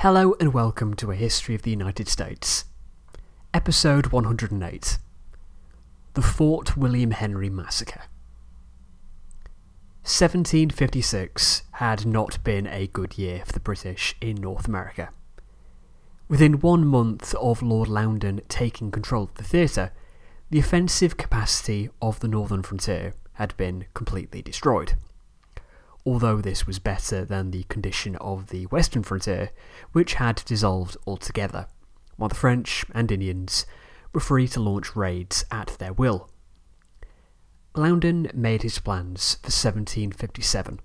Hello and welcome to A History of the United States. Episode 108 The Fort William Henry Massacre. 1756 had not been a good year for the British in North America. Within one month of Lord Loudon taking control of the theatre, the offensive capacity of the northern frontier had been completely destroyed although this was better than the condition of the western frontier, which had dissolved altogether, while the French and Indians were free to launch raids at their will. Loudon made his plans for 1757.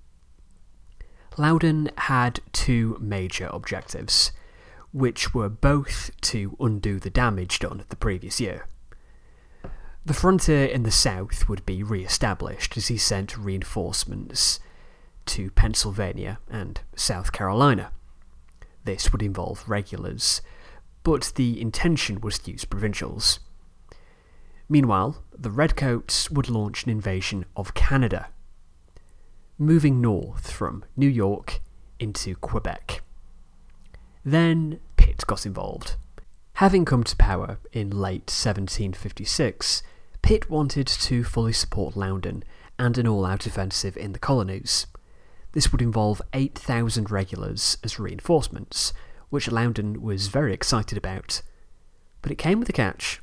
Loudon had two major objectives, which were both to undo the damage done the previous year. The frontier in the south would be re established as he sent reinforcements to Pennsylvania and South Carolina. This would involve regulars, but the intention was to use provincials. Meanwhile, the Redcoats would launch an invasion of Canada, moving north from New York into Quebec. Then Pitt got involved. Having come to power in late 1756, Pitt wanted to fully support Loudon and an all out offensive in the colonies. This would involve 8,000 regulars as reinforcements, which Loudon was very excited about. But it came with a catch.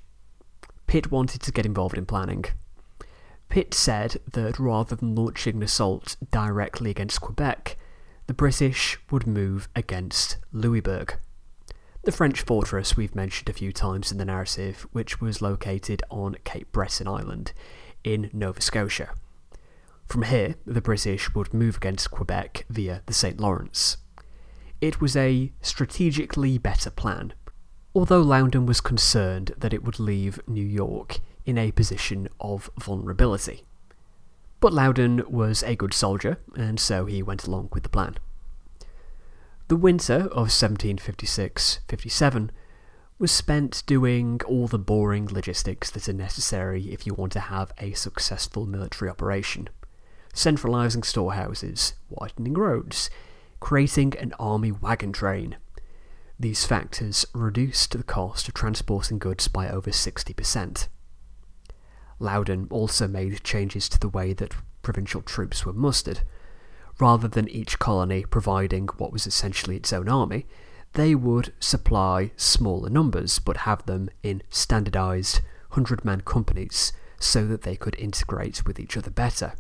Pitt wanted to get involved in planning. Pitt said that rather than launching an assault directly against Quebec, the British would move against Louisbourg. The French fortress we've mentioned a few times in the narrative, which was located on Cape Breton Island in Nova Scotia. From here, the British would move against Quebec via the St. Lawrence. It was a strategically better plan, although Loudon was concerned that it would leave New York in a position of vulnerability. But Loudon was a good soldier, and so he went along with the plan. The winter of 1756 57 was spent doing all the boring logistics that are necessary if you want to have a successful military operation centralising storehouses, widening roads, creating an army wagon train. These factors reduced the cost of transporting goods by over 60%. Loudon also made changes to the way that provincial troops were mustered. Rather than each colony providing what was essentially its own army, they would supply smaller numbers but have them in standardised 100 man companies so that they could integrate with each other better.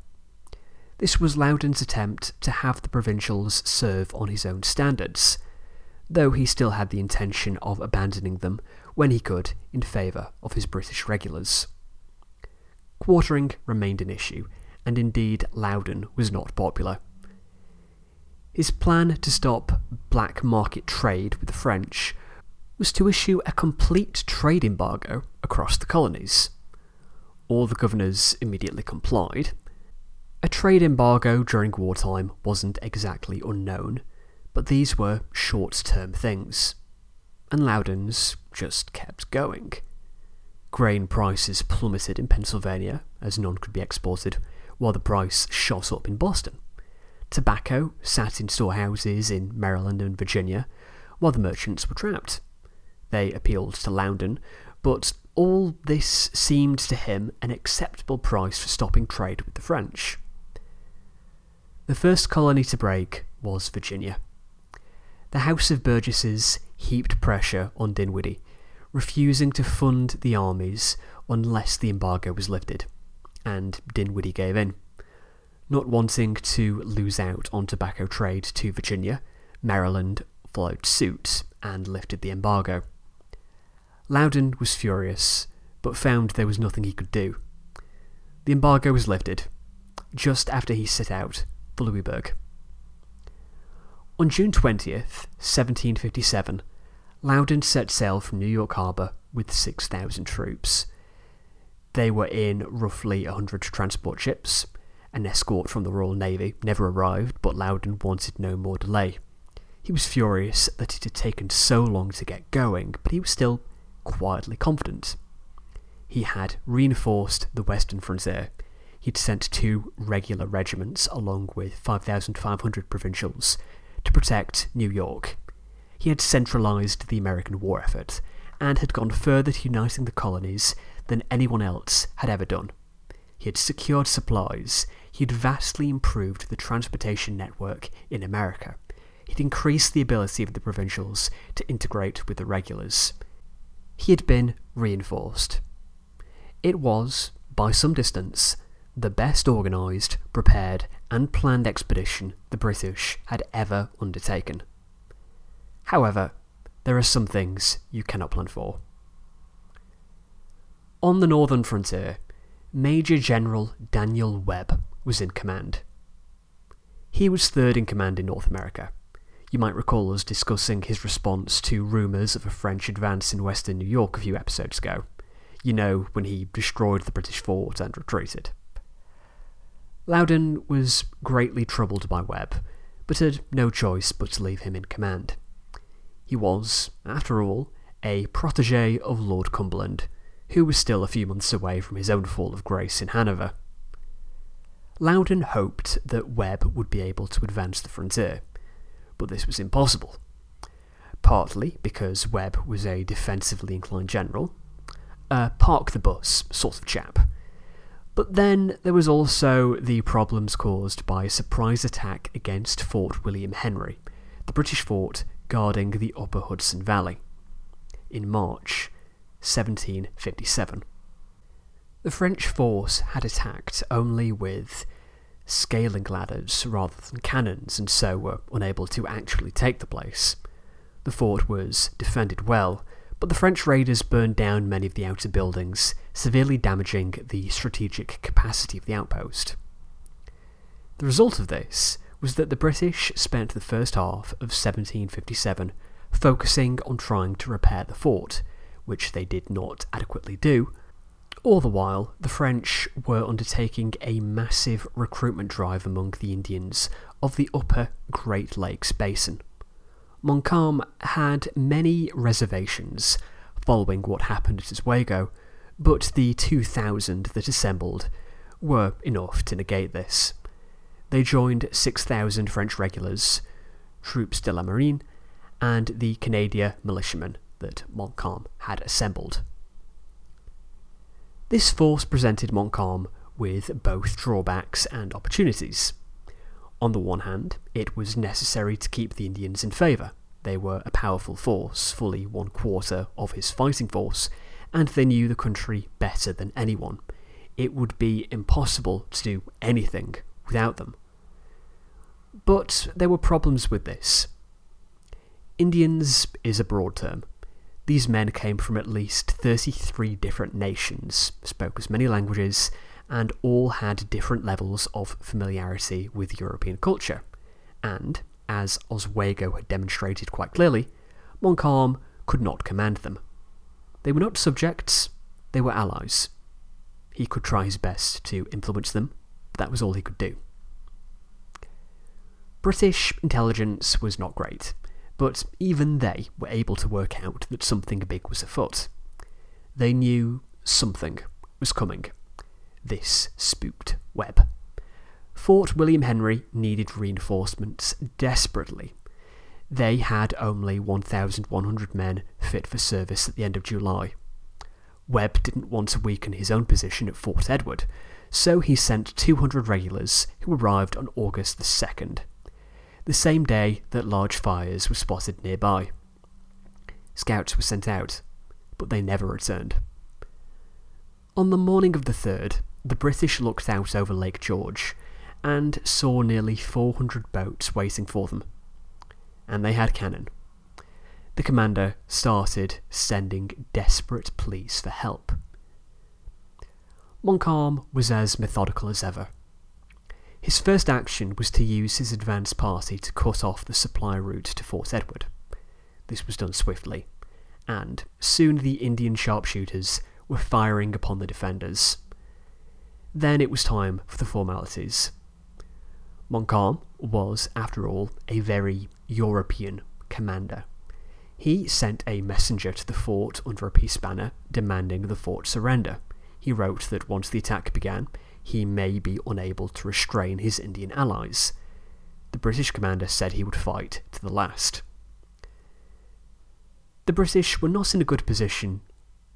This was Loudon's attempt to have the provincials serve on his own standards, though he still had the intention of abandoning them when he could in favour of his British regulars. Quartering remained an issue, and indeed Loudon was not popular. His plan to stop black market trade with the French was to issue a complete trade embargo across the colonies. All the governors immediately complied, a trade embargo during wartime wasn't exactly unknown, but these were short term things. And Loudon's just kept going. Grain prices plummeted in Pennsylvania, as none could be exported, while the price shot up in Boston. Tobacco sat in storehouses in Maryland and Virginia, while the merchants were trapped. They appealed to Loudon, but all this seemed to him an acceptable price for stopping trade with the French. The first colony to break was Virginia. The House of Burgesses heaped pressure on Dinwiddie, refusing to fund the armies unless the embargo was lifted, and Dinwiddie gave in. Not wanting to lose out on tobacco trade to Virginia, Maryland followed suit and lifted the embargo. Loudon was furious, but found there was nothing he could do. The embargo was lifted, just after he set out Louisbourg. On June 20th, 1757, Loudon set sail from New York Harbour with 6,000 troops. They were in roughly 100 transport ships. An escort from the Royal Navy never arrived, but Loudon wanted no more delay. He was furious that it had taken so long to get going, but he was still quietly confident. He had reinforced the western frontier he'd sent two regular regiments along with 5,500 provincials to protect New York. he had centralised the American war effort and had gone further to uniting the colonies than anyone else had ever done. He had secured supplies, he had vastly improved the transportation network in America, he'd increased the ability of the provincials to integrate with the regulars. He had been reinforced. It was, by some distance, the best organised, prepared, and planned expedition the British had ever undertaken. However, there are some things you cannot plan for. On the northern frontier, Major General Daniel Webb was in command. He was third in command in North America. You might recall us discussing his response to rumours of a French advance in western New York a few episodes ago. You know, when he destroyed the British fort and retreated. Loudoun was greatly troubled by Webb, but had no choice but to leave him in command. He was, after all, a protege of Lord Cumberland, who was still a few months away from his own fall of grace in Hanover. Loudon hoped that Webb would be able to advance the frontier, but this was impossible. Partly because Webb was a defensively inclined general, a park the bus sort of chap. But then there was also the problems caused by a surprise attack against Fort William Henry, the British fort guarding the upper Hudson Valley, in March 1757. The French force had attacked only with scaling ladders rather than cannons and so were unable to actually take the place. The fort was defended well, but the French raiders burned down many of the outer buildings, severely damaging the strategic capacity of the outpost. The result of this was that the British spent the first half of 1757 focusing on trying to repair the fort, which they did not adequately do. All the while, the French were undertaking a massive recruitment drive among the Indians of the upper Great Lakes Basin. Montcalm had many reservations following what happened at Oswego, but the 2,000 that assembled were enough to negate this. They joined 6,000 French regulars, troupes de la Marine, and the Canadian militiamen that Montcalm had assembled. This force presented Montcalm with both drawbacks and opportunities. On the one hand, it was necessary to keep the Indians in favour. They were a powerful force, fully one quarter of his fighting force, and they knew the country better than anyone. It would be impossible to do anything without them. But there were problems with this. Indians is a broad term. These men came from at least 33 different nations, spoke as many languages, and all had different levels of familiarity with European culture. And, as Oswego had demonstrated quite clearly, Montcalm could not command them. They were not subjects, they were allies. He could try his best to influence them, but that was all he could do. British intelligence was not great, but even they were able to work out that something big was afoot. They knew something was coming. This spooked Webb. Fort William Henry needed reinforcements desperately. They had only 1,100 men fit for service at the end of July. Webb didn't want to weaken his own position at Fort Edward, so he sent 200 regulars who arrived on August the 2nd, the same day that large fires were spotted nearby. Scouts were sent out, but they never returned. On the morning of the 3rd, the British looked out over Lake George and saw nearly 400 boats waiting for them. And they had cannon. The commander started sending desperate pleas for help. Montcalm was as methodical as ever. His first action was to use his advance party to cut off the supply route to Fort Edward. This was done swiftly, and soon the Indian sharpshooters were firing upon the defenders. Then it was time for the formalities. Montcalm was, after all, a very European commander. He sent a messenger to the fort under a peace banner demanding the fort surrender. He wrote that once the attack began, he may be unable to restrain his Indian allies. The British commander said he would fight to the last. The British were not in a good position,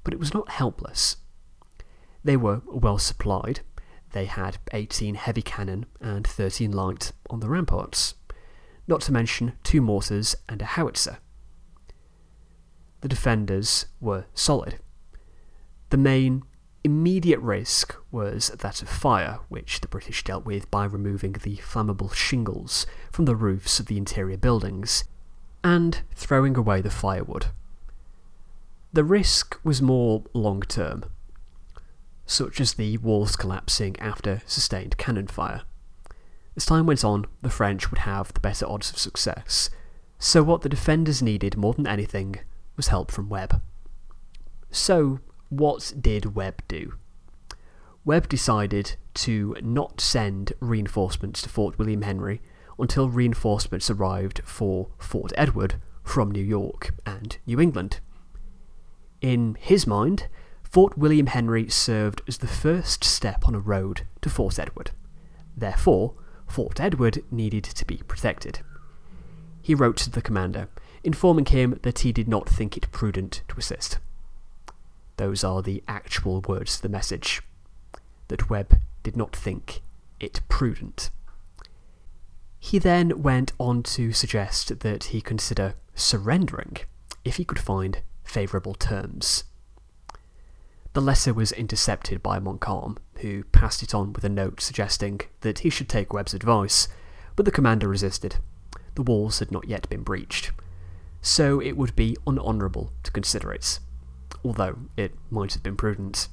but it was not helpless. They were well supplied. They had 18 heavy cannon and 13 light on the ramparts, not to mention two mortars and a howitzer. The defenders were solid. The main immediate risk was that of fire, which the British dealt with by removing the flammable shingles from the roofs of the interior buildings and throwing away the firewood. The risk was more long term, such as the walls collapsing after sustained cannon fire. As time went on, the French would have the better odds of success, so what the defenders needed more than anything was help from Webb. So, what did Webb do? Webb decided to not send reinforcements to Fort William Henry until reinforcements arrived for Fort Edward from New York and New England. In his mind, Fort William Henry served as the first step on a road to Fort Edward. Therefore, Fort Edward needed to be protected. He wrote to the commander, informing him that he did not think it prudent to assist. Those are the actual words of the message. That Webb did not think it prudent. He then went on to suggest that he consider surrendering if he could find favourable terms. The letter was intercepted by Montcalm, who passed it on with a note suggesting that he should take Webb's advice, but the commander resisted. The walls had not yet been breached, so it would be unhonourable to consider it although it might have been prudent.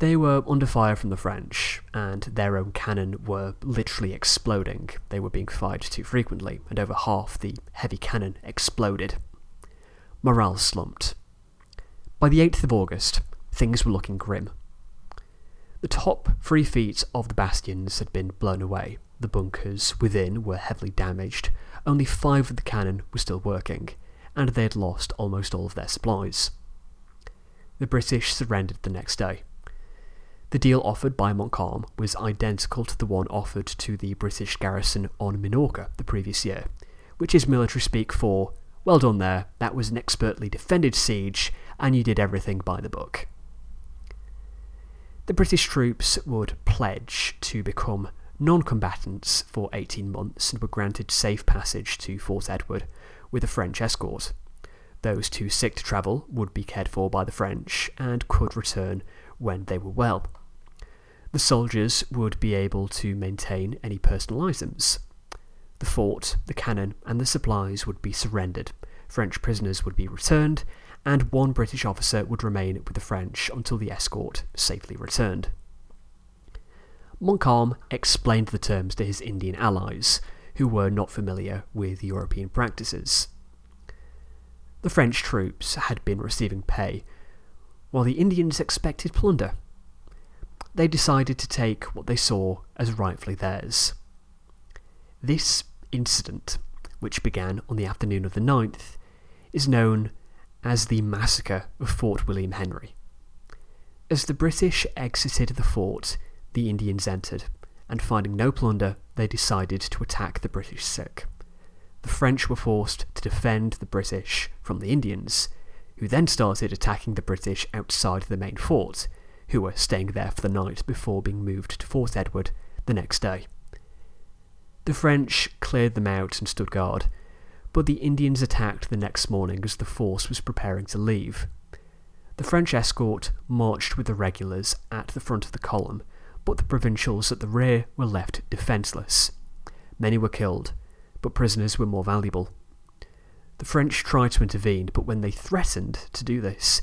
They were under fire from the French, and their own cannon were literally exploding. They were being fired too frequently, and over half the heavy cannon exploded. Morale slumped. By the 8th of August, things were looking grim. The top three feet of the bastions had been blown away. The bunkers within were heavily damaged. Only five of the cannon were still working, and they had lost almost all of their supplies. The British surrendered the next day. The deal offered by Montcalm was identical to the one offered to the British garrison on Minorca the previous year, which is military speak for, well done there, that was an expertly defended siege, and you did everything by the book. The British troops would pledge to become non combatants for 18 months and were granted safe passage to Fort Edward with a French escort. Those too sick to travel would be cared for by the French and could return when they were well. The soldiers would be able to maintain any personal items. The fort, the cannon, and the supplies would be surrendered, French prisoners would be returned, and one British officer would remain with the French until the escort safely returned. Montcalm explained the terms to his Indian allies, who were not familiar with European practices. The French troops had been receiving pay, while the Indians expected plunder. They decided to take what they saw as rightfully theirs. This incident, which began on the afternoon of the 9th, is known as the Massacre of Fort William Henry. As the British exited the fort, the Indians entered, and finding no plunder, they decided to attack the British sick. The French were forced to defend the British from the Indians, who then started attacking the British outside the main fort, who were staying there for the night before being moved to Fort Edward the next day. The French cleared them out and stood guard, but the Indians attacked the next morning as the force was preparing to leave. The French escort marched with the regulars at the front of the column but the provincials at the rear were left defenceless. Many were killed, but prisoners were more valuable. The French tried to intervene, but when they threatened to do this,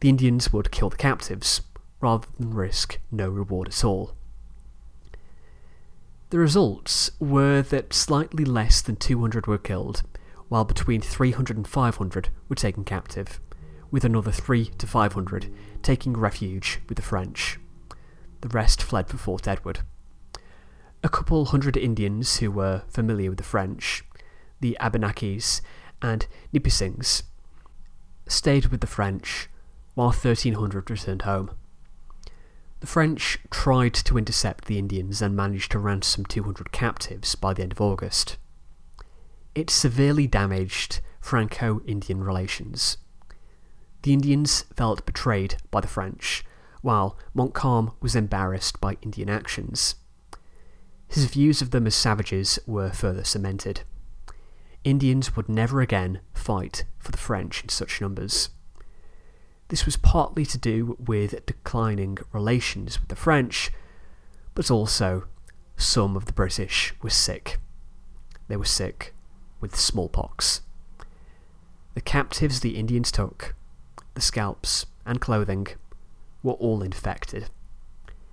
the Indians would kill the captives, rather than risk no reward at all. The results were that slightly less than 200 were killed, while between 300 and 500 were taken captive, with another 3 to 500 taking refuge with the French the rest fled for Fort Edward. A couple hundred Indians who were familiar with the French, the Abenakis and Nipissings, stayed with the French, while 1300 returned home. The French tried to intercept the Indians and managed to ransom 200 captives by the end of August. It severely damaged Franco Indian relations. The Indians felt betrayed by the French, while Montcalm was embarrassed by Indian actions. His views of them as savages were further cemented. Indians would never again fight for the French in such numbers. This was partly to do with declining relations with the French, but also some of the British were sick. They were sick with smallpox. The captives the Indians took, the scalps and clothing, were all infected.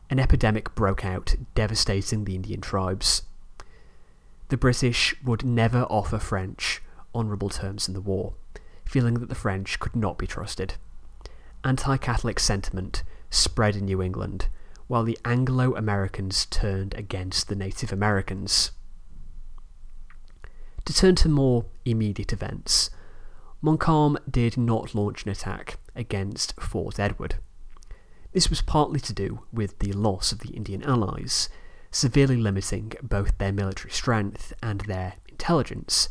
An epidemic broke out, devastating the Indian tribes. The British would never offer French honourable terms in the war, feeling that the French could not be trusted. Anti Catholic sentiment spread in New England, while the Anglo Americans turned against the Native Americans. To turn to more immediate events, Montcalm did not launch an attack against Fort Edward. This was partly to do with the loss of the Indian allies, severely limiting both their military strength and their intelligence,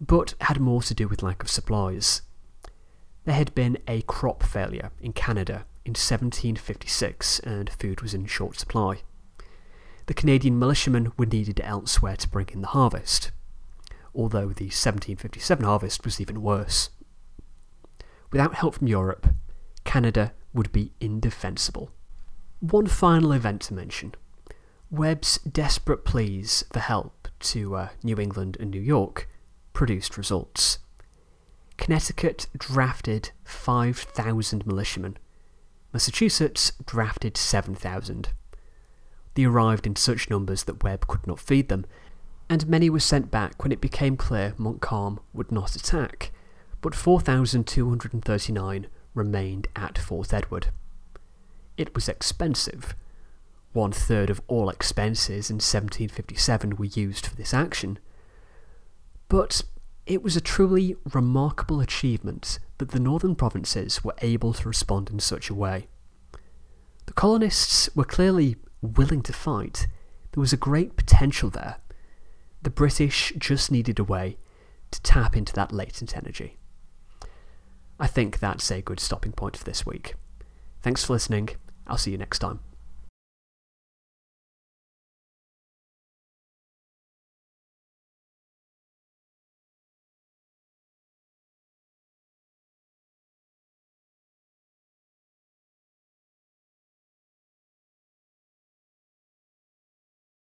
but had more to do with lack of supplies. There had been a crop failure in Canada in 1756 and food was in short supply. The Canadian militiamen were needed elsewhere to bring in the harvest, although the 1757 harvest was even worse. Without help from Europe, Canada would be indefensible. One final event to mention Webb's desperate pleas for help to uh, New England and New York produced results. Connecticut drafted 5,000 militiamen. Massachusetts drafted 7,000. They arrived in such numbers that Webb could not feed them, and many were sent back when it became clear Montcalm would not attack, but 4,239 remained at Fort Edward. It was expensive. One third of all expenses in 1757 were used for this action. But it was a truly remarkable achievement that the northern provinces were able to respond in such a way. The colonists were clearly willing to fight. There was a great potential there. The British just needed a way to tap into that latent energy. I think that's a good stopping point for this week. Thanks for listening. I'll see you next time.